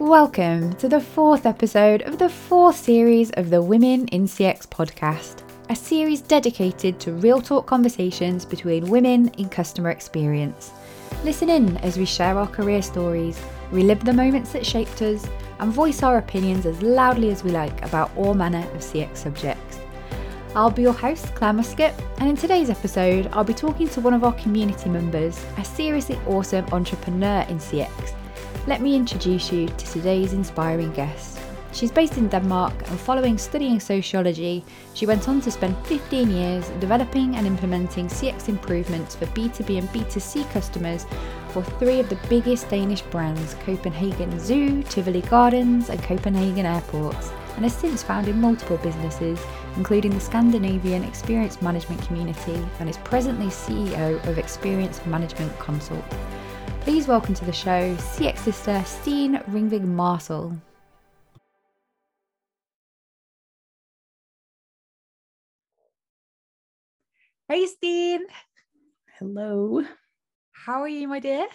Welcome to the fourth episode of the fourth series of the Women in CX podcast, a series dedicated to real talk conversations between women in customer experience. Listen in as we share our career stories, relive the moments that shaped us, and voice our opinions as loudly as we like about all manner of CX subjects. I'll be your host, Claire Muscat, and in today's episode, I'll be talking to one of our community members, a seriously awesome entrepreneur in CX. Let me introduce you to today's inspiring guest. She's based in Denmark, and following studying sociology, she went on to spend 15 years developing and implementing CX improvements for B2B and B2C customers for three of the biggest Danish brands Copenhagen Zoo, Tivoli Gardens, and Copenhagen Airports, and has since founded multiple businesses, including the Scandinavian Experience Management Community, and is presently CEO of Experience Management Consult. Please welcome to the show CX sister Stine Ringvig Marsel. Hey, Stine. Hello. How are you, my dear?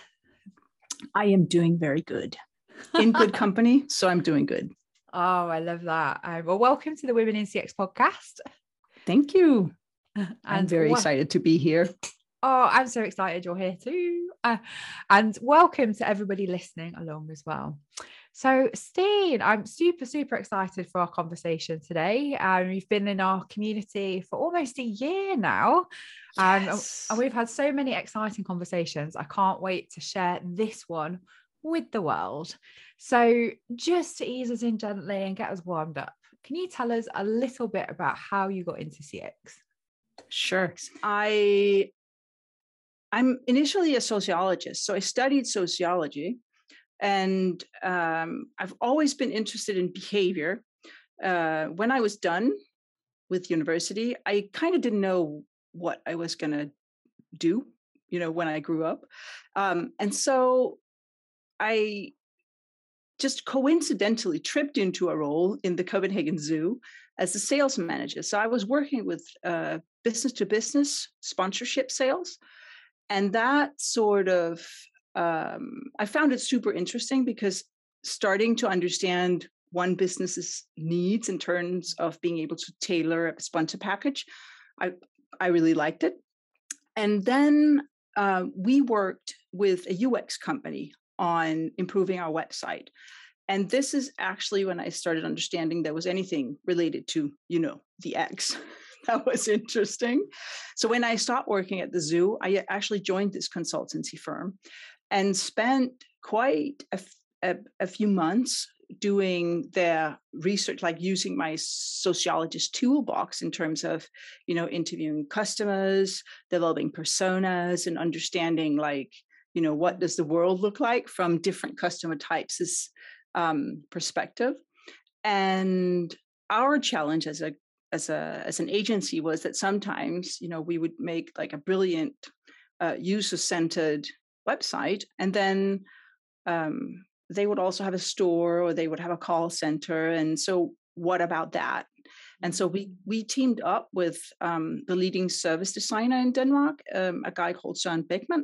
I am doing very good. In good company, so I'm doing good. Oh, I love that. Um, well, welcome to the Women in CX podcast. Thank you. And I'm very excited to be here. Oh, I'm so excited you're here too. Uh, and welcome to everybody listening along as well. So, Stine, I'm super, super excited for our conversation today. Um, you've been in our community for almost a year now. Um, yes. and we've had so many exciting conversations. I can't wait to share this one with the world. So, just to ease us in gently and get us warmed up, can you tell us a little bit about how you got into CX? Sure. I I'm initially a sociologist, so I studied sociology and um, I've always been interested in behavior. Uh, when I was done with university, I kind of didn't know what I was going to do, you know, when I grew up. Um, and so I just coincidentally tripped into a role in the Copenhagen Zoo as a sales manager. So I was working with business to business sponsorship sales. And that sort of um, I found it super interesting because starting to understand one business's needs in terms of being able to tailor a sponsor package, I I really liked it. And then uh, we worked with a UX company on improving our website. And this is actually when I started understanding there was anything related to, you know, the X. that was interesting. So when I stopped working at the zoo, I actually joined this consultancy firm and spent quite a, a, a few months doing their research like using my sociologist toolbox in terms of you know interviewing customers developing personas and understanding like you know what does the world look like from different customer types um, perspective and our challenge as a as a as an agency was that sometimes you know we would make like a brilliant uh, user centered website and then um, they would also have a store or they would have a call center and so what about that and so we mm-hmm. we teamed up with um, the leading service designer in denmark um, a guy called søren bechmann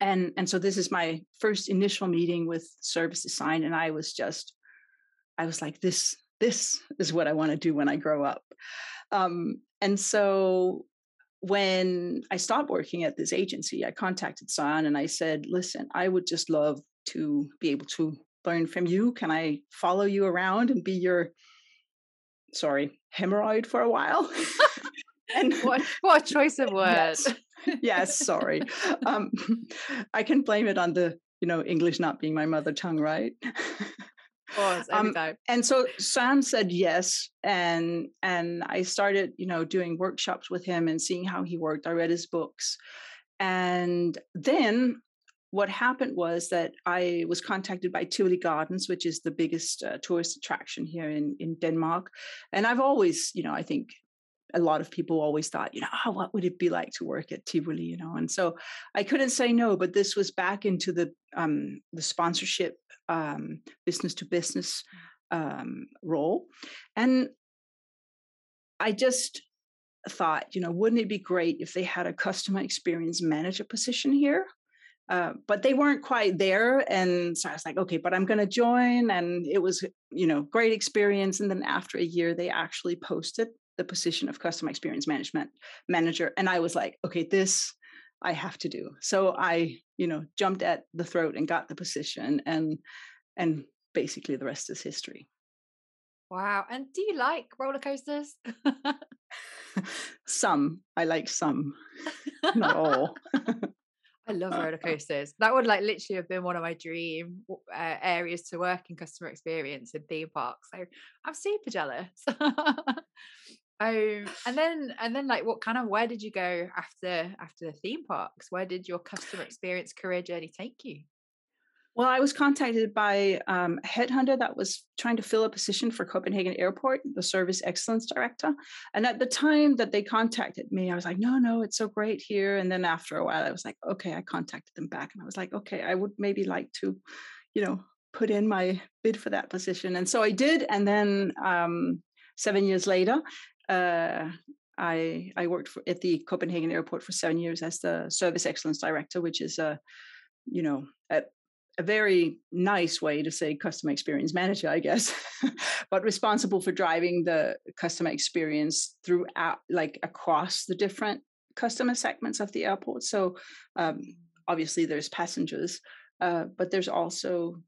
and and so this is my first initial meeting with service design and i was just i was like this this is what i want to do when i grow up um, and so when I stopped working at this agency, I contacted Søren and I said, listen, I would just love to be able to learn from you. Can I follow you around and be your, sorry, hemorrhoid for a while? and what, what choice of words. Yes, yes sorry. Um, I can blame it on the, you know, English not being my mother tongue, right? Course, um, and so Sam said yes, and and I started, you know, doing workshops with him and seeing how he worked. I read his books, and then what happened was that I was contacted by Tivoli Gardens, which is the biggest uh, tourist attraction here in in Denmark, and I've always, you know, I think a lot of people always thought, you know, oh, what would it be like to work at Tivoli, you know? And so I couldn't say no, but this was back into the um, the sponsorship um, business to business um, role, and I just thought, you know, wouldn't it be great if they had a customer experience manager position here? uh, but they weren't quite there. And so I was like, okay, but I'm going to join. And it was, you know, great experience. And then after a year, they actually posted the position of customer experience management manager. And I was like, okay, this I have to do. So I, you know, jumped at the throat and got the position and and basically the rest is history. Wow. And do you like roller coasters? some. I like some. Not all. I love roller coasters. That would like literally have been one of my dream uh, areas to work in customer experience in theme parks. So I'm super jealous. Oh, and then and then like what kind of where did you go after after the theme parks? Where did your customer experience career journey take you? Well, I was contacted by um, a headhunter that was trying to fill a position for Copenhagen Airport, the service excellence director. And at the time that they contacted me, I was like, no, no, it's so great here. And then after a while, I was like, okay, I contacted them back and I was like, okay, I would maybe like to, you know, put in my bid for that position. And so I did. And then um, seven years later, uh, I I worked for, at the Copenhagen airport for seven years as the service excellence director, which is a you know a, a very nice way to say customer experience manager, I guess, but responsible for driving the customer experience throughout, like across the different customer segments of the airport. So um, obviously there's passengers, uh, but there's also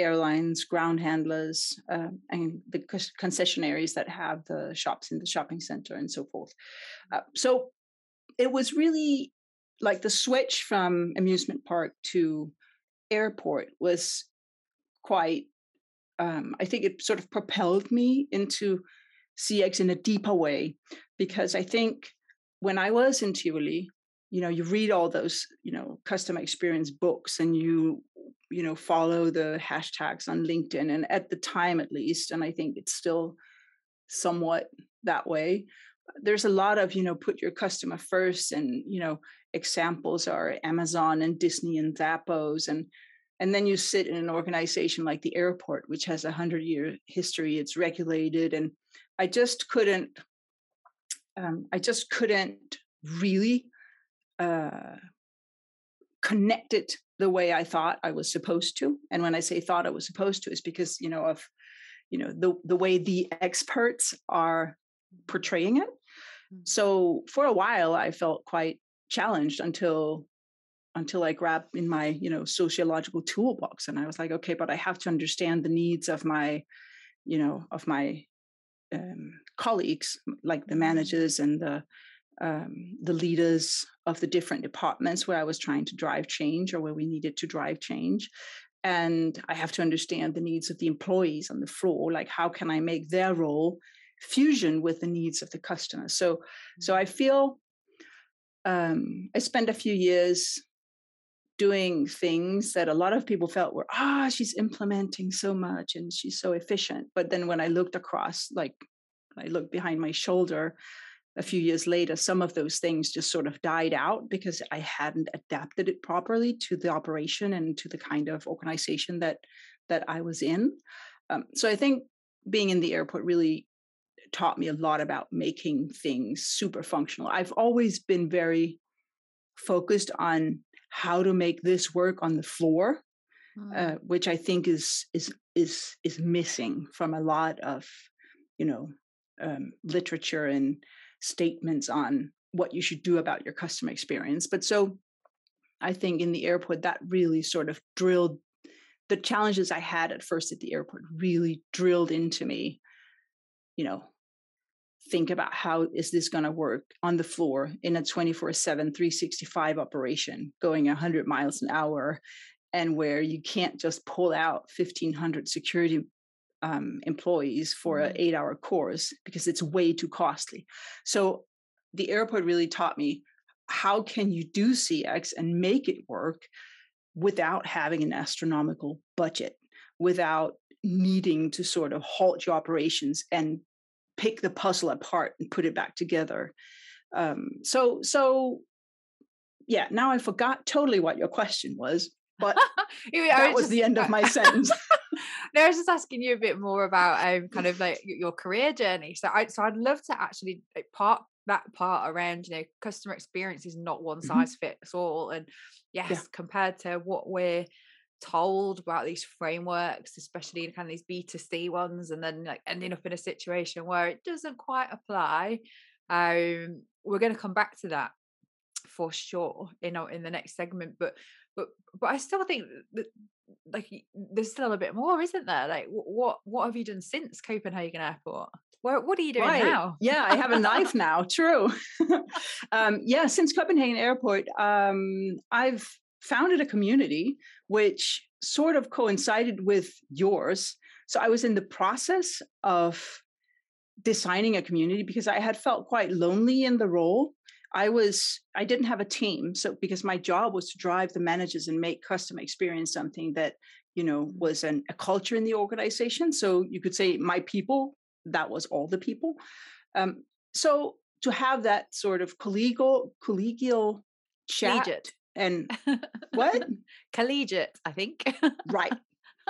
airlines, ground handlers, uh, and the concessionaries that have the shops in the shopping center and so forth. Uh, so it was really like the switch from amusement park to airport was quite. Um, I think it sort of propelled me into CX in a deeper way because I think when I was in Tivoli, you know, you read all those, you know, customer experience books and you you know follow the hashtags on linkedin and at the time at least and i think it's still somewhat that way. There's a lot of you know put your customer first and you know examples are amazon and disney and zappos and and then you sit in an organization like the airport which has a hundred year history it's regulated and i just couldn't um, i just couldn't really uh, connect it the way I thought I was supposed to. And when I say thought I was supposed to, is because you know of you know the the way the experts are portraying it. Mm. So for a while, I felt quite challenged until until I grabbed in my you know sociological toolbox, and I was like, okay, but I have to understand the needs of my you know of my um, colleagues, like the mm. managers and the um, the leaders of the different departments where I was trying to drive change or where we needed to drive change. And I have to understand the needs of the employees on the floor. Like, how can I make their role fusion with the needs of the customer? So, so I mm-hmm. feel um, I spent a few years doing things that a lot of people felt were ah she's implementing so much and she's so efficient but then when i looked across like i looked behind my shoulder a few years later, some of those things just sort of died out because I hadn't adapted it properly to the operation and to the kind of organization that that I was in. Um, so I think being in the airport really taught me a lot about making things super functional. I've always been very focused on how to make this work on the floor, mm. uh, which I think is is is is missing from a lot of you know um, literature and statements on what you should do about your customer experience. But so I think in the airport, that really sort of drilled the challenges I had at first at the airport, really drilled into me, you know, think about how is this going to work on the floor in a 24 7 365 operation going 100 miles an hour and where you can't just pull out 1500 security um, employees for an mm-hmm. eight hour course because it's way too costly. So the airport really taught me how can you do CX and make it work without having an astronomical budget, without needing to sort of halt your operations and pick the puzzle apart and put it back together. Um, so, so yeah, now I forgot totally what your question was, but that was, was the end of my sentence. no, I was just asking you a bit more about um, kind of like your career journey. So, I so I'd love to actually like, part that part around you know customer experience is not one Mhm. size fits all and Yeah. yes compared to what we're told about these frameworks especially in kind of these b2c ones and then like ending up in a situation where it doesn't quite apply um we're going to come back to that for sure in our, in the next segment but but but i still think that like there's still a bit more isn't there like what what have you done since copenhagen airport where, what are you doing Right. now Yeah, I have a knife now. True. um, yeah, since Copenhagen Airport, um, I've founded a community which sort of coincided with yours. So I was in the process of designing a community because I had felt quite lonely in the role. I was I didn't have a team, so because my job was to drive the managers and make customer experience something that you know was an, a culture in the organization. So you could say my people that was all the people. Um, so to have that sort of collegial collegial chat Collegiate. and what collegiate i think right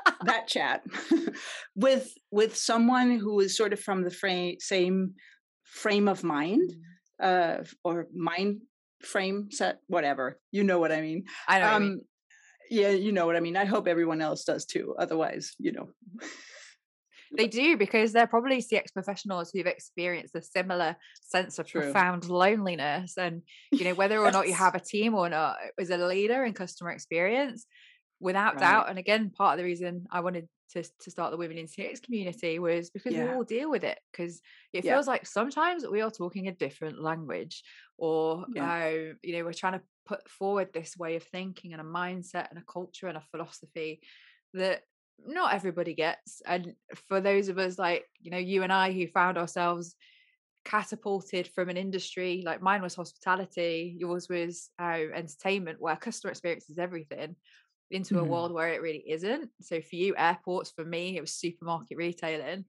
that chat with with someone who is sort of from the frame, same frame of mind uh or mind frame set whatever you know what i mean i know what you mean. um yeah you know what i mean i hope everyone else does too otherwise you know They do because they're probably CX professionals who've experienced a similar sense of True. profound loneliness. And, you know, whether or not you have a team or not, as a leader in customer experience, without Right. doubt. And again, part of the reason I wanted to, to start the Women in CX community was because we all deal with it. Because it Yeah. feels like sometimes we are talking a different language or, Yeah. uh, you know, we're trying to put forward this way of thinking and a mindset and a culture and a philosophy that not everybody gets and for those of us like you know you and i who found ourselves catapulted from an industry like mine was hospitality yours was uh, entertainment where customer experience is everything into a Mhm. world where it really isn't so for you airports for me it was supermarket retailing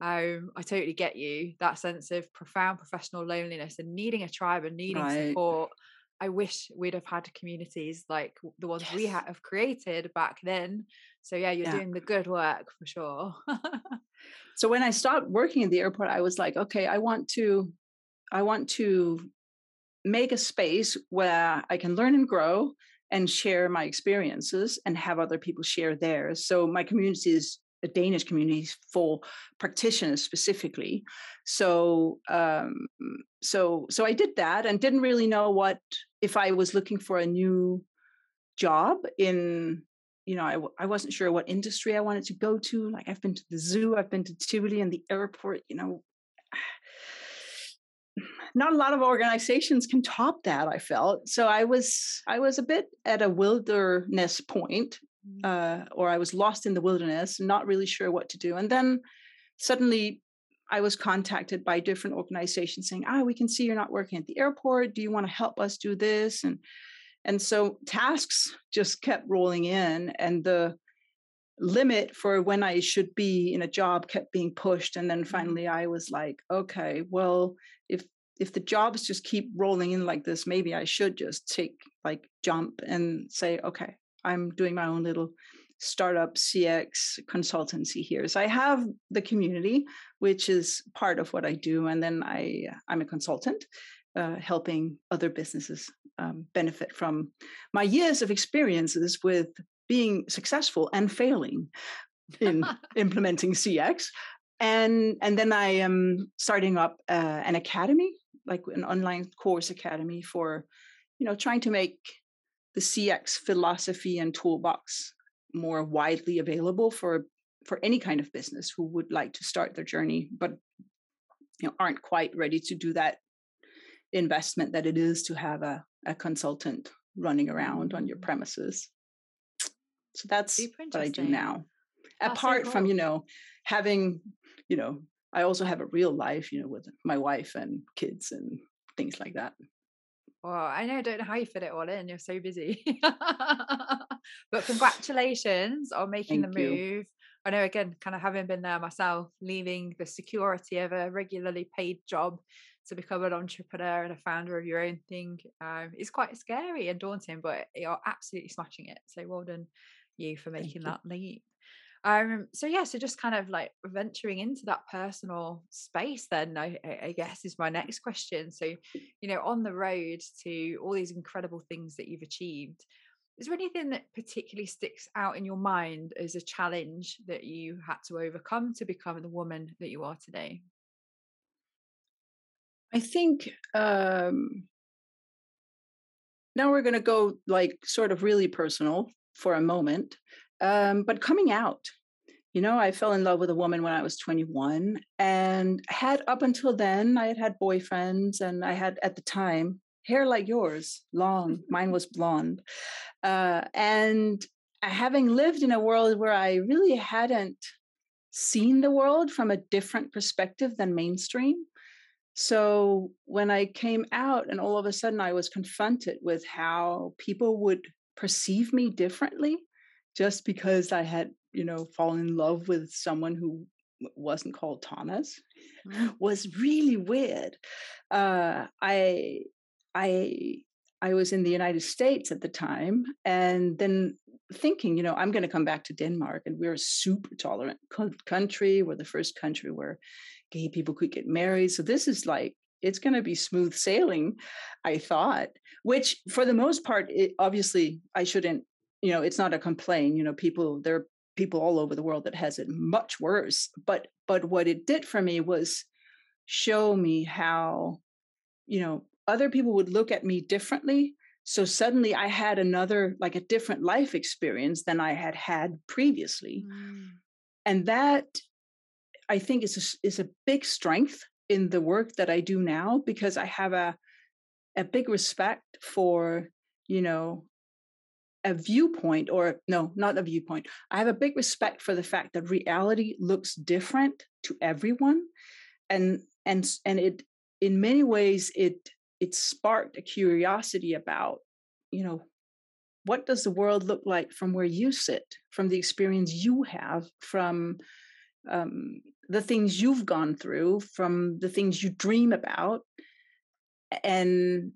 um i totally get you that sense of profound professional loneliness and needing a tribe and needing Right. support i wish we'd have had communities like the ones we ha- have created back then so yeah you're Yeah. doing the good work for sure so when i stopped working at the airport i was like okay i want to i want to make a space where i can learn and grow and share my experiences and have other people share theirs so my community is a danish community for practitioners specifically so um so so i did that and didn't really know what if i was looking for a new job in you know, I, I wasn't sure what industry I wanted to go to. Like I've been to the zoo, I've been to Tivoli and the airport, you know. Not a lot of organizations can top that, I felt. So I was I was a bit at a wilderness point, uh, or I was lost in the wilderness, not really sure what to do. And then suddenly I was contacted by different organizations saying, ah, we can see you're not working at the airport. Do you want to help us do this? And and so tasks just kept rolling in, and the limit for when I should be in a job kept being pushed. And then finally, I was like, okay, well, if if the jobs just keep rolling in like this, maybe I should just take like jump and say, okay, I'm doing my own little startup CX consultancy here. So I have the community, which is part of what I do, and then I I'm a consultant uh, helping other businesses um, benefit from my years of experiences with being successful and failing in implementing CX. And and then I am starting up uh, an academy, like an online course academy for, you know, trying to make the CX philosophy and toolbox more widely available for for any kind of business who would like to start their journey, but you know aren't quite ready to do that investment that it is to have a, a consultant running around on your mm. premises. So that's what I do now. Oh, so Apart from, you know, having, you know, I also have a real life, you know, with my wife and kids and things like that. Well, I know, I don't know how you fit it all in. You're so busy. but congratulations on making Thank the you. move. I know, again, kind of having been there myself, leaving the security of a regularly paid job to become an entrepreneur and a founder of your own thing um, is quite scary and daunting, but you're absolutely smashing it. So well done you for Thank making you. that leap. Um, so yeah, so just kind of like venturing into that personal space, then I, I guess is my next question. So, you know, on the road to all these incredible things that you've achieved, is there anything that particularly sticks out in your mind as a challenge that you had to overcome to become the woman that you are today? I think um, now we're going to go like sort of really personal for a moment. Um, but coming out, you know, I fell in love with a woman when I was 21 and had up until then, I had had boyfriends and I had at the time hair like yours, long. Mine was blonde. Uh, and having lived in a world where I really hadn't seen the world from a different perspective than mainstream. So when I came out and all of a sudden I was confronted with how people would perceive me differently just because I had, you know, fallen in love with someone who wasn't called Thomas mm. was really weird. Uh, I I I was in the United States at the time, and then thinking, you know, I'm going to come back to Denmark, and we're a super tolerant country. We're the first country where gay people could get married. So this is like it's going to be smooth sailing, I thought. Which, for the most part, it, obviously, I shouldn't. You know, it's not a complaint. You know, people there are people all over the world that has it much worse. But but what it did for me was show me how you know other people would look at me differently so suddenly i had another like a different life experience than i had had previously mm. and that i think is a, is a big strength in the work that i do now because i have a a big respect for you know a viewpoint or no not a viewpoint. I have a big respect for the fact that reality looks different to everyone and and and it in many ways it it sparked a curiosity about you know what does the world look like from where you sit from the experience you have from um, the things you've gone through from the things you dream about and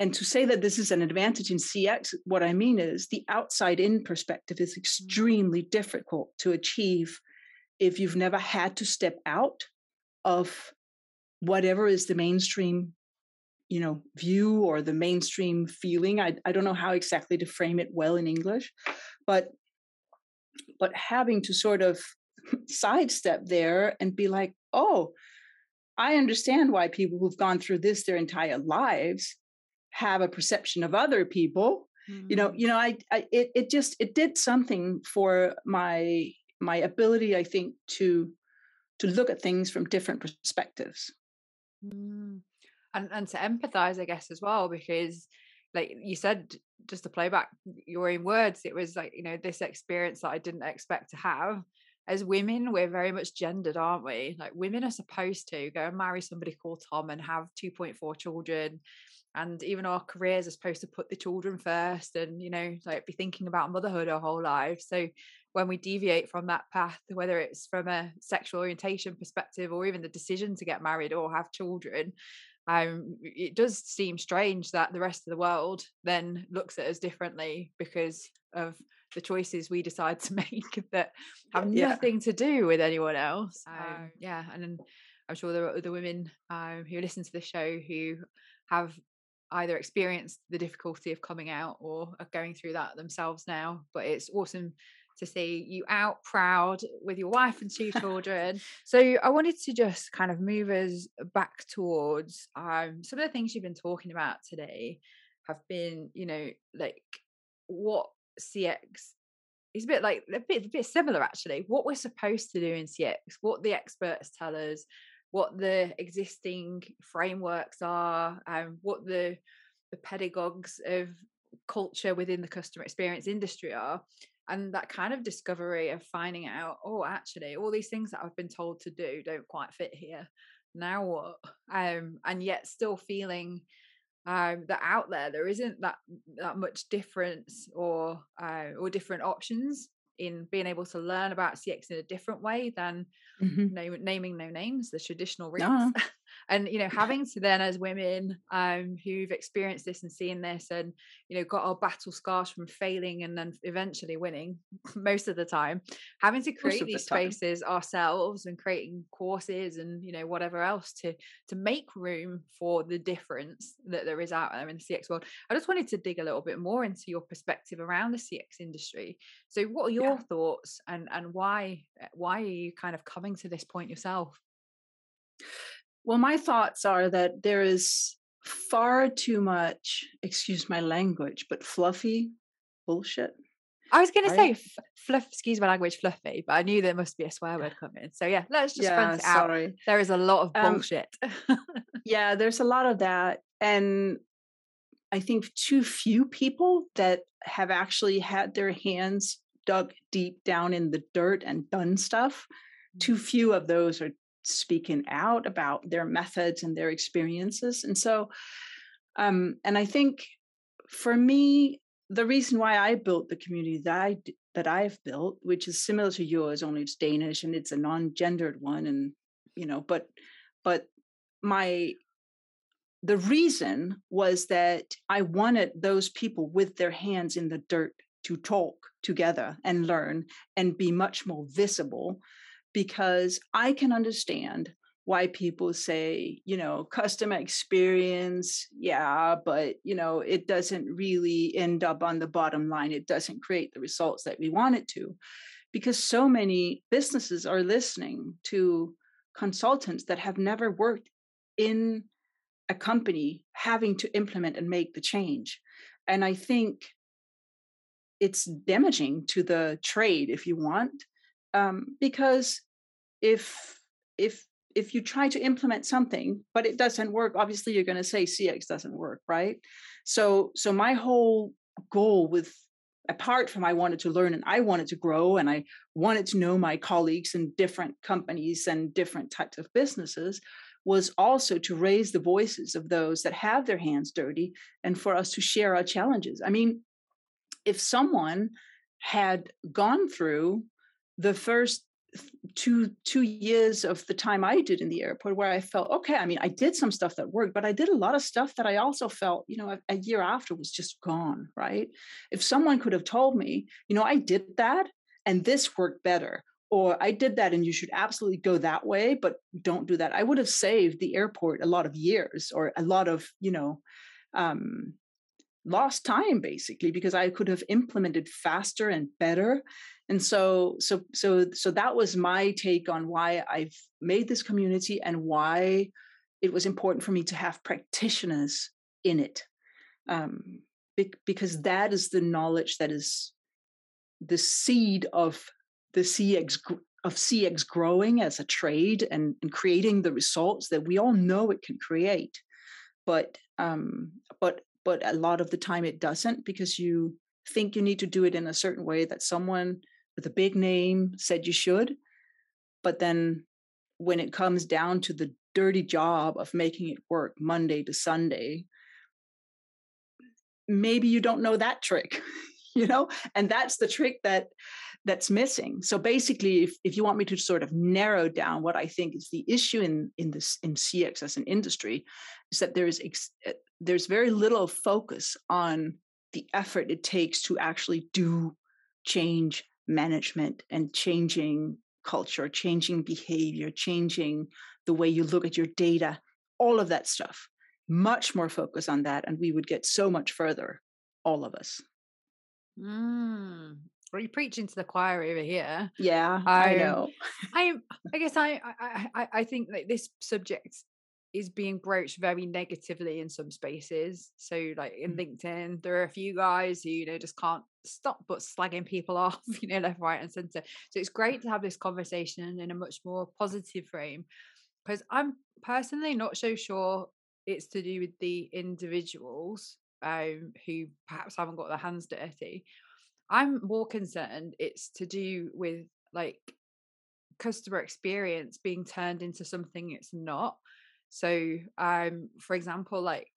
and to say that this is an advantage in cx what i mean is the outside in perspective is extremely difficult to achieve if you've never had to step out of whatever is the mainstream you know view or the mainstream feeling. I, I don't know how exactly to frame it well in english but but having to sort of sidestep there and be like oh i understand why people who've gone through this their entire lives have a perception of other people mm-hmm. you know mm. you know I, I it, it just it did something for my my ability i think to to look at things from different perspectives mm and and to empathize i guess as well because like you said just to play back your own words it was like you know this experience that i didn't expect to have as women we're very much gendered aren't we like women are supposed to go and marry somebody called tom and have 2.4 children and even our careers are supposed to put the children first and you know like be thinking about motherhood our whole lives so when we deviate from that path whether it's from a sexual orientation perspective or even the decision to get married or have children um, it does seem strange that the rest of the world then looks at us differently because of the choices we decide to make that have yeah. nothing to do with anyone else. Um, yeah, and I'm sure there are other women um, who listen to the show who have either experienced the difficulty of coming out or are going through that themselves now. But it's awesome to see you out proud with your wife and two children. so I wanted to just kind of move us back towards um, some of the things you've been talking about today have been, you know, like what CX is a bit like a bit, a bit similar actually. What we're supposed to do in CX, what the experts tell us, what the existing frameworks are, and what the the pedagogues of culture within the customer experience industry are and that kind of discovery of finding out oh actually all these things that i've been told to do don't quite fit here. Now what? Um and yet still feeling um that out there there isn't that that much difference or uh, or different options in being able to learn about CX in a different way than mm-hmm. naming no names, the traditional routes. and you know having to then as women um who've experienced this and seen this and you know got our battle scars from failing and then eventually winning most of the time having to create these the spaces ourselves and creating courses and you know whatever else to to make room for the difference that there is out there in the cx world i just wanted to dig a little bit more into your perspective around the cx industry. So what are your yeah. thoughts and and why why are you kind of coming to this point yourself well, my thoughts are that there is far too much, excuse my language, but fluffy bullshit. I was going to say f- fluff, excuse my language, fluffy, but I knew there must be a swear word coming. So yeah, let's just yeah, it out. There is a lot of um, bullshit. Um, yeah, there's a lot of that. And I think too few people that have actually had their hands dug deep down in the dirt and done stuff. Too mm. few of those are speaking out about their methods and their experiences. And so, um, and I think for me, the reason why I built the community that I that I've built, which is similar to yours, only it's Danish and it's a non-gendered one, and you know, but but my the reason was that I wanted those people with their hands in the dirt to talk together and learn and be much more visible because I can understand why people say, you know, customer experience, yeah, but, you know, it doesn't really end up on the bottom line. It doesn't create the results that we want it to. Because so many businesses are listening to consultants that have never worked in a company having to implement and make the change. And I think it's damaging to the trade, if you want, um, because if if if you try to implement something but it doesn't work obviously you're going to say cx doesn't work right? So so my whole goal with apart from i wanted to learn and i wanted to grow and i wanted to know my colleagues in different companies and different types of businesses was also to raise the voices of those that have their hands dirty and for us to share our challenges. I mean if someone had gone through the first two two years of the time I did in the airport where I felt okay. I mean, I did some stuff that worked, but I did a lot of stuff that I also felt, you know, a, a year after was just gone. Right? If someone could have told me, you know, I did that and this worked better, or I did that and you should absolutely go that way, but don't do that. I would have saved the airport a lot of years or a lot of, you know, um, lost time basically because I could have implemented faster and better and so so so so that was my take on why i've made this community and why it was important for me to have practitioners in it. Um, because that is the knowledge that is the seed of the cx of cx growing as a trade and, and creating the results that we all know it can create. But um, but but a lot of the time it doesn't because you think you need to do it in a certain way that someone with a big name said you should. But then when it comes down to the dirty job of making it work Monday to Sunday, maybe you don't know that trick, you know? And that's the trick that that's missing. So basically, if, if you want me to sort of narrow down what I think is the issue in in this in CX as an industry, is that there's ex, eh, there's very little focus on the effort it takes to actually do change management and changing culture, changing behavior, changing the way you look at your data, all of that stuff. Much more focus on that, and we would get so much further, all of us. Mm. Well, you're preaching to the choir over here. Yeah, I know. I, I guess I, I, I, I think that this subject is being broached very negatively in some spaces. So, like in mm. LinkedIn, there are a few guys who you know just can't stop but slagging people off, you know, left, right, and center. So it's great to have this conversation in a much more positive frame because I'm personally not so sure it's to do with the individuals um, who perhaps haven't got their hands dirty. I'm more concerned it's to do with like customer experience being turned into something it's not. So, um, for example, like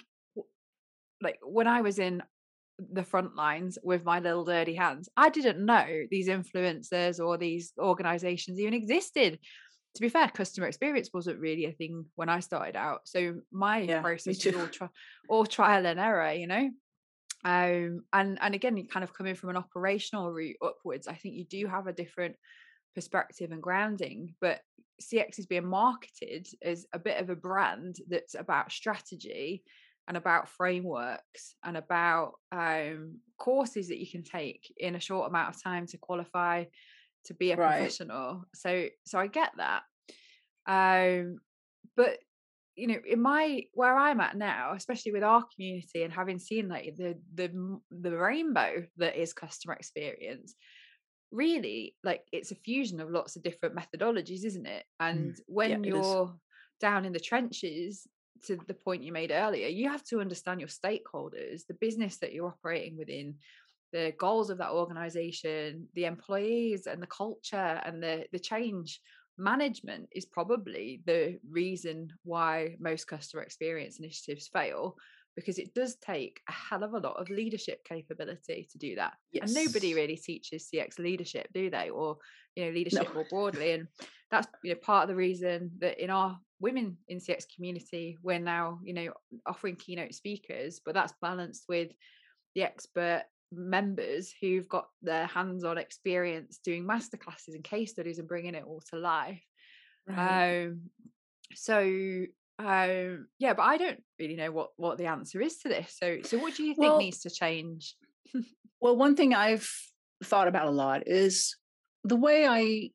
like when I was in the front lines with my little dirty hands. I didn't know these influencers or these organizations even existed. to be fair, customer experience wasn't really a thing when I started out. So my yeah, process was all, tri- all trial and error, you know. Um, and and again, kind of coming from an operational route upwards, I think you do have a different perspective and grounding. But CX is being marketed as a bit of a brand that's about strategy and about frameworks and about um, courses that you can take in a short amount of time to qualify to be a right. professional. So so I get that. Um, but you know, in my where I'm at now, especially with our community and having seen like the the the rainbow that is customer experience, really like it's a fusion of lots of different methodologies, isn't it? And mm. when yeah, you're down in the trenches, to the point you made earlier, you have to understand your stakeholders, the business that you're operating within, the goals of that organization, the employees and the culture and the the change management is probably the reason why most customer experience initiatives fail because it does take a hell of a lot of leadership capability to do that. Yes. And nobody really teaches CX leadership, do they? Or, you know, leadership no. more broadly. And that's you know part of the reason that in our women in CX community, we're now, you know, offering keynote speakers, but that's balanced with the expert members who've got their hands-on experience doing masterclasses and case studies and bringing it all to life right. um so um yeah but i don't really know what what the answer is to this so so what do you think well, needs to change? Well one thing i've thought about a lot is the way i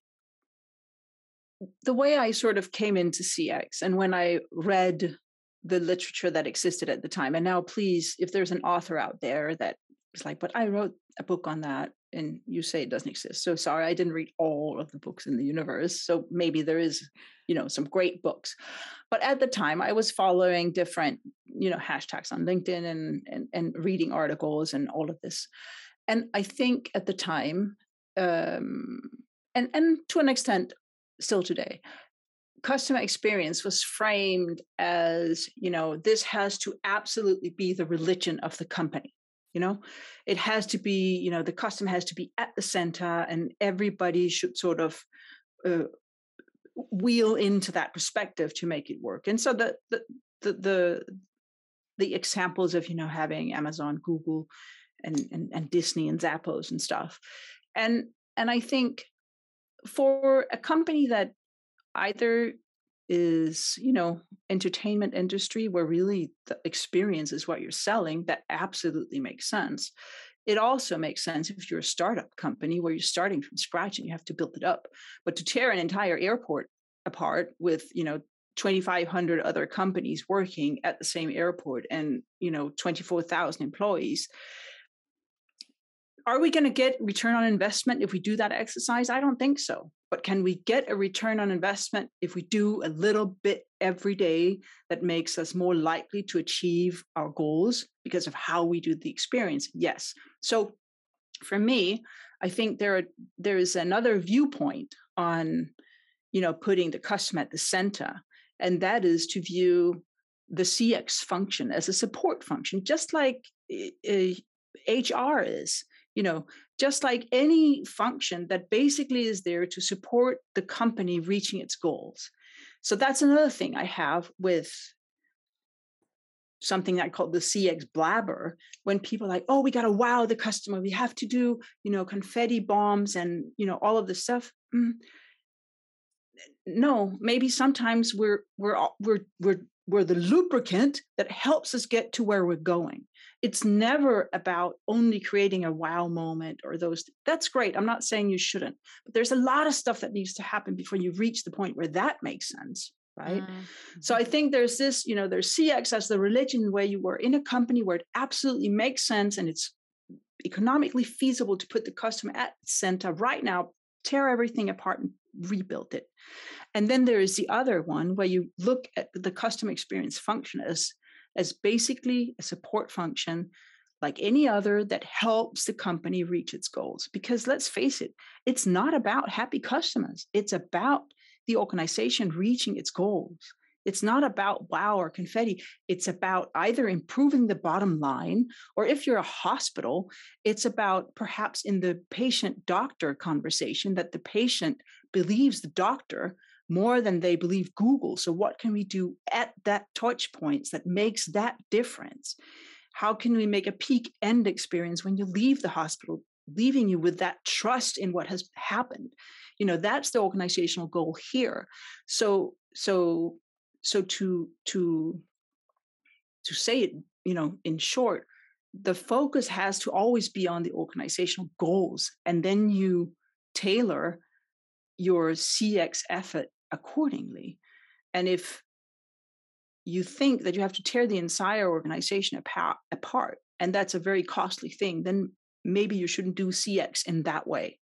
the way i sort of came into cx and when i read the literature that existed at the time and now please if there's an author out there that is like, but I wrote a book on that, and you say it doesn't exist. So sorry, I didn't read all of the books in the universe. So maybe there is, you know, some great books. But at the time, I was following different, you know, hashtags on LinkedIn and and, and reading articles and all of this. And I think at the time, um, and and to an extent, still today, customer experience was framed as you know this has to absolutely be the religion of the company you know? It has to be you know the customer has to be at the center and everybody should sort of uh, wheel into that perspective to make it work. And so the the the the, the examples of you know having amazon google and, and and disney and zappos and stuff. And and i think for a company that either is you know entertainment industry where really the experience is what you're selling that absolutely makes sense it also makes sense if you're a startup company where you're starting from scratch and you have to build it up but to tear an entire airport apart with you know 2500 other companies working at the same airport and you know 24000 employees are we going to get return on investment if we do that exercise? I don't think so. But can we get a return on investment if we do a little bit every day that makes us more likely to achieve our goals because of how we do the experience? Yes. So for me, I think there are, there is another viewpoint on you know putting the customer at the center and that is to view the CX function as a support function just like eh, eh, HR is you know just like any function that basically is there to support the company reaching its goals so that's another thing i have with something I call the CX blabber when people are like, oh, we got to wow the customer. We have to do, you know, confetti bombs and, you know, all of this stuff. Mm. No, maybe sometimes we're, we're, we're, we're, we're the lubricant that helps us get to where we're going it's never about only creating a wow moment or those that's great i'm not saying you shouldn't but there's a lot of stuff that needs to happen before you reach the point where that makes sense right mm-hmm. so i think there's this you know there's cx as the religion where you were in a company where it absolutely makes sense and it's economically feasible to put the customer at center right now tear everything apart and rebuild it and then there is the other one where you look at the customer experience function as as basically a support function like any other that helps the company reach its goals. Because let's face it, it's not about happy customers, it's about the organization reaching its goals. It's not about wow or confetti. It's about either improving the bottom line, or if you're a hospital, it's about perhaps in the patient doctor conversation that the patient believes the doctor more than they believe Google. So what can we do at that touch points that makes that difference? How can we make a peak end experience when you leave the hospital, leaving you with that trust in what has happened? You know, that's the organizational goal here. So so so to to to say it, you know, in short, the focus has to always be on the organizational goals and then you tailor your cx effort accordingly. And if you think that you have to tear the entire organization apart, and that's a very costly thing then maybe you shouldn't do cx in that way.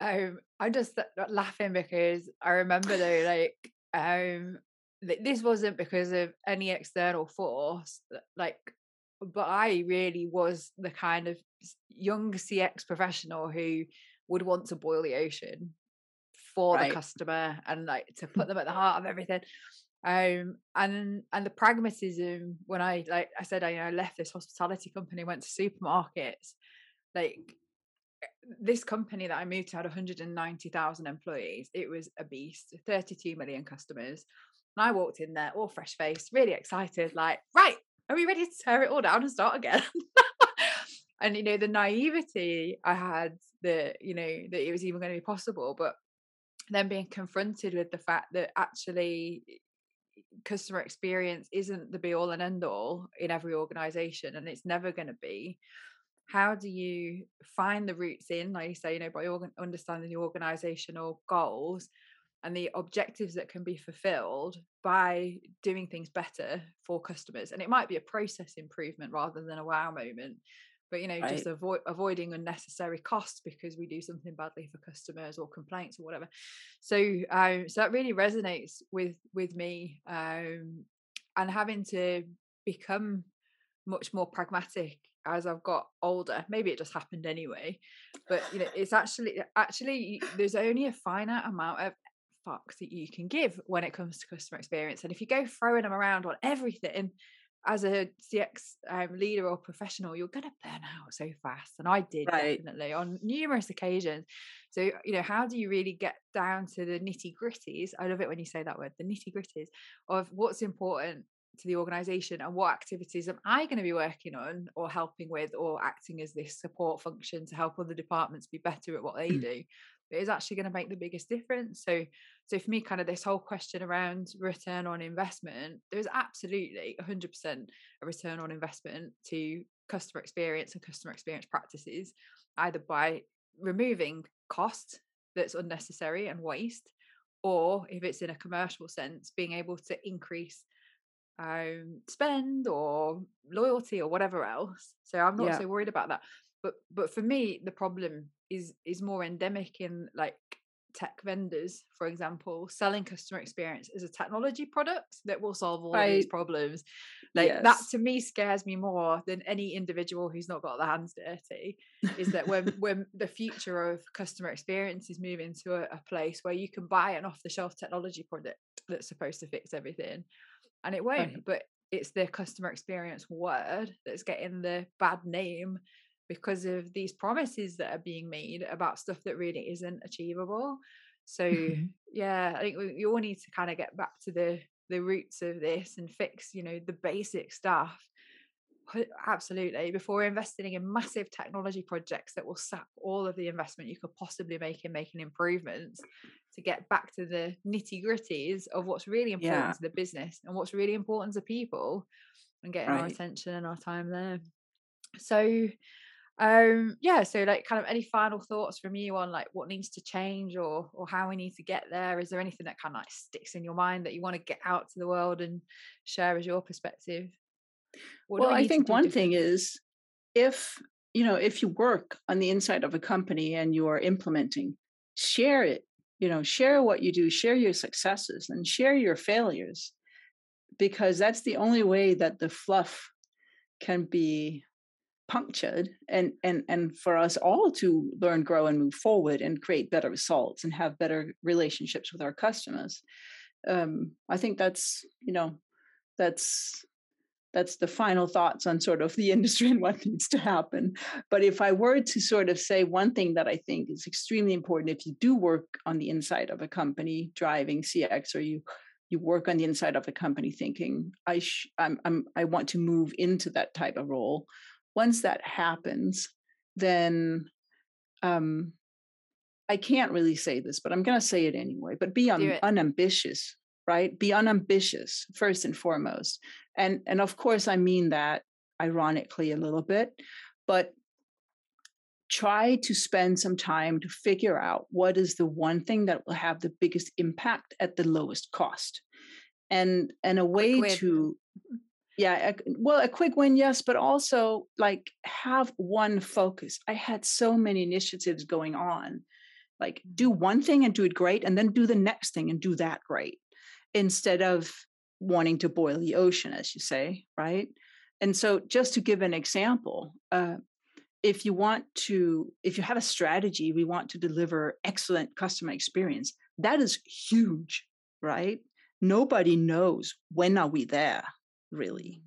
Um i'm just laughing because i remember though like um this wasn't because of any external force like but I really was the kind of young CX professional who would want to boil the ocean for right. the customer and like to put them at the heart of everything. Um, and and the pragmatism when I like I said I you know left this hospitality company, went to supermarkets, like this company that I moved to had 190,000 employees. It was a beast, 32 million customers. And I walked in there all fresh faced, really excited, like, right, are we ready to tear it all down and start again? and you know, the naivety I had that, you know, that it was even going to be possible, but then being confronted with the fact that actually customer experience isn't the be all and end all in every organization and it's never going to be how do you find the roots in like you say you know by understanding the organizational goals and the objectives that can be fulfilled by doing things better for customers and it might be a process improvement rather than a wow moment but you know right. just avoid avoiding unnecessary costs because we do something badly for customers or complaints or whatever so um so that really resonates with with me um and having to become much more pragmatic as I've got older. Maybe it just happened anyway, but you know, it's actually actually there's only a finite amount of fucks that you can give when it comes to customer experience. And if you go throwing them around on everything as a CX um, leader or professional, you're going to burn out so fast. And I did right. definitely on numerous occasions. So, you know, how do you really get down to the nitty gritties? I love it when you say that word, the nitty gritties of what's important to the organization and what activities am I going to be working on or helping with or acting as this support function to help other departments be better at what they mm. do is actually going to make the biggest difference. So, so for me, kind of this whole question around return on investment, there is absolutely 100% a return on investment to customer experience and customer experience practices, either by removing cost that's unnecessary and waste, or if it's in a commercial sense, being able to increase um, spend or loyalty or whatever else. So I'm not yeah. so worried about that. But but for me, the problem is is more endemic in like tech vendors, for example, selling customer experience as a technology product that will solve all right. these problems. Like yes. that to me scares me more than any individual who's not got their hands dirty. is that when when the future of customer experience is moving to a, a place where you can buy an off the shelf technology product that's supposed to fix everything, and it won't. Right. But it's the customer experience word that's getting the bad name because of these promises that are being made about stuff that really isn't achievable. So mm-hmm. yeah, I think we, we all need to kind of get back to the the roots of this and fix, you know, the basic stuff. Absolutely. Before investing in massive technology projects that will sap all of the investment you could possibly make in making improvements to get back to the nitty gritties of what's really important yeah. to the business and what's really important to people and getting right. our attention and our time there. So um yeah so like kind of any final thoughts from you on like what needs to change or or how we need to get there is there anything that kind of like sticks in your mind that you want to get out to the world and share as your perspective what well i think one thing is if you know if you work on the inside of a company and you are implementing share it you know share what you do share your successes and share your failures because that's the only way that the fluff can be punctured and and and for us all to learn grow and move forward and create better results and have better relationships with our customers. Um i think that's you know that's that's the final thoughts on sort of the industry and what needs to happen. But if I were to sort of say one thing that I think is extremely important, if you do work on the inside of a company driving CX, or you you work on the inside of a company thinking I sh- I'm, I'm I want to move into that type of role. Once that happens, then um, I can't really say this, but I'm going to say it anyway. But be un- unambitious right be unambitious first and foremost and and of course i mean that ironically a little bit but try to spend some time to figure out what is the one thing that will have the biggest impact at the lowest cost. And and a way to yeah a, well a quick win yes but also like have one focus. I had so many initiatives going on. Like do one thing and do it great and then do the next thing and do that great instead of wanting to boil the ocean, as you say, right? And so, just to give an example, uh, if you want to, if you have a strategy, we want to deliver excellent customer experience. That is huge, right? Nobody knows when are we there, really.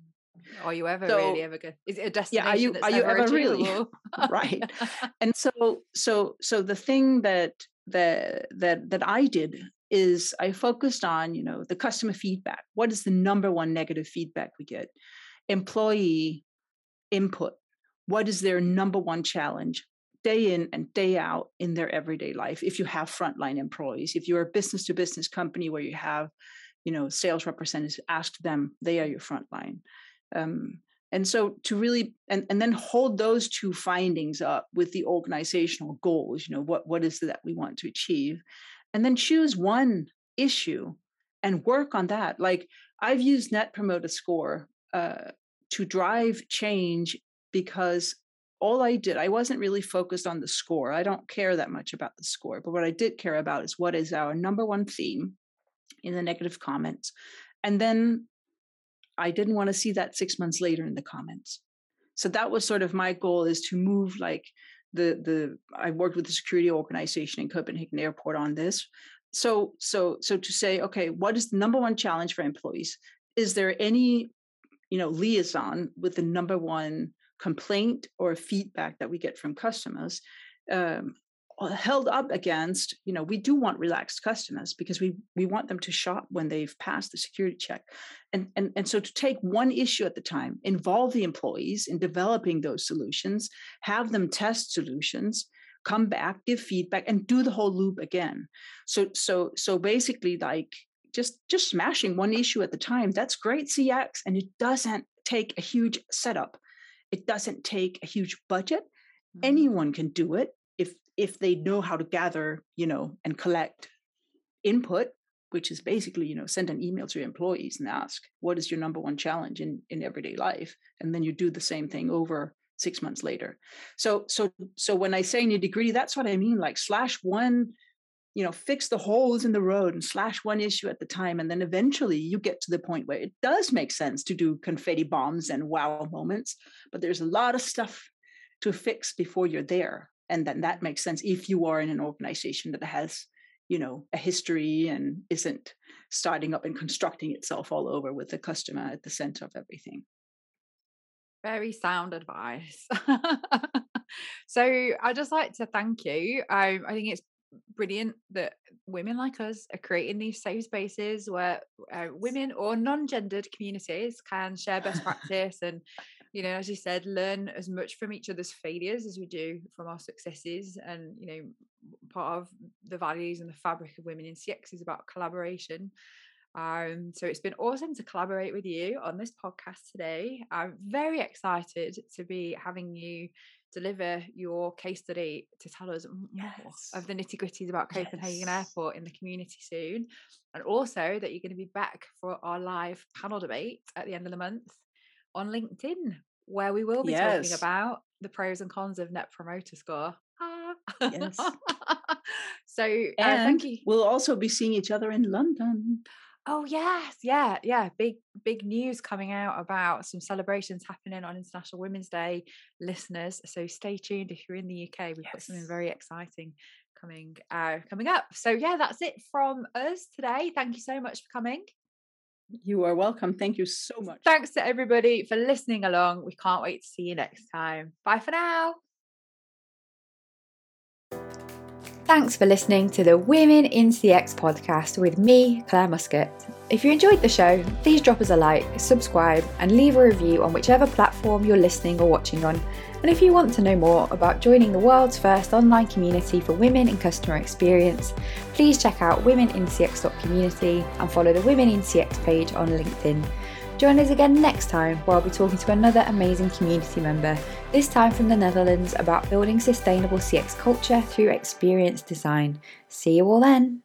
Are you ever so, really ever good? Is it a destination? Yeah, are you are you ever really right? And so so so the thing that that that that I did is I focused on, you know, the customer feedback. What is the number one negative feedback we get? Employee input. What is their number one challenge day in and day out in their everyday life? If you have frontline employees, if you're a business to business company where you have, you know, sales representatives, ask them, they are your frontline. Um, and so to really and, and then hold those two findings up with the organizational goals you know what what is it that we want to achieve and then choose one issue and work on that. Like I've used Net Promoter Score uh, to drive change because all I did, I wasn't really focused on the score. I don't care that much about the score, but what I did care about is what is our number one theme in the negative comments. And then I didn't want to see that six months later in the comments. So that was sort of my goal is to move like the the I worked with the security organization in Copenhagen Airport on this. So so so to say, okay, what is the number one challenge for employees? Is there any you know liaison with the number one complaint or feedback that we get from customers um, held up against you know we do want relaxed customers because we we want them to shop when they've passed the security check. And and and so to take one issue at the time involve the employees in developing those solutions have them test solutions come back give feedback and do the whole loop again. So so so basically like just just smashing one issue at the time that's great cx and it doesn't take a huge setup. It doesn't take a huge budget. Mm-hmm. anyone can do it if they know how to gather you know and collect input which is basically you know send an email to your employees and ask what is your number one challenge in in everyday life? And then you do the same thing over six months later. So so so when i say in nitty gritty that's what i mean like slash one you know fix the holes in the road and slash one issue at the time and then eventually you get to the point where it does make sense to do confetti bombs and wow moments but there's a lot of stuff to fix before you're there and then that makes sense if you are in an organization that has you know a history and isn't starting up and constructing itself all over with the customer at the center of everything. Very sound advice. So i'd just like to thank you. I, I think it's brilliant that women like us are creating these safe spaces where uh, women or non-gendered communities can share best practice and you know as you said learn as much from each other's failures as we do from our successes and you know part of the values and the fabric of women in cx is about collaboration um, so it's been awesome to collaborate with you on this podcast today. I'm very excited to be having you deliver your case study to tell us more yes. of the nitty gritties about Copenhagen yes. Airport in the community soon. And also that you're going to be back for our live panel debate at the end of the month on LinkedIn, where we will be yes. talking about the pros and cons of Net Promoter Score. Yes. so uh, and uh, we'll also be seeing each other in London. Oh yes, yeah, yeah. Big big news coming out about some celebrations happening on International Women's Day, listeners. So stay tuned if you're in the UK. We've yes. got something very exciting coming uh, coming up. So yeah, that's it from us today. Thank you so much for coming. You are welcome. Thank you so much. Thanks to everybody for listening along. We can't wait to see you next time. Bye for now. Thanks for listening to the Women in CX podcast with me, Claire Muscat. If you enjoyed the show, please drop us a like, subscribe, and leave a review on whichever platform you're listening or watching on. And if you want to know more about joining the world's first online community for women in customer experience, please check out womeninCX.community and follow the Women in CX page on LinkedIn. Join us again next time where I'll be talking to another amazing community member, this time from the Netherlands, about building sustainable CX culture through experience design. See you all then!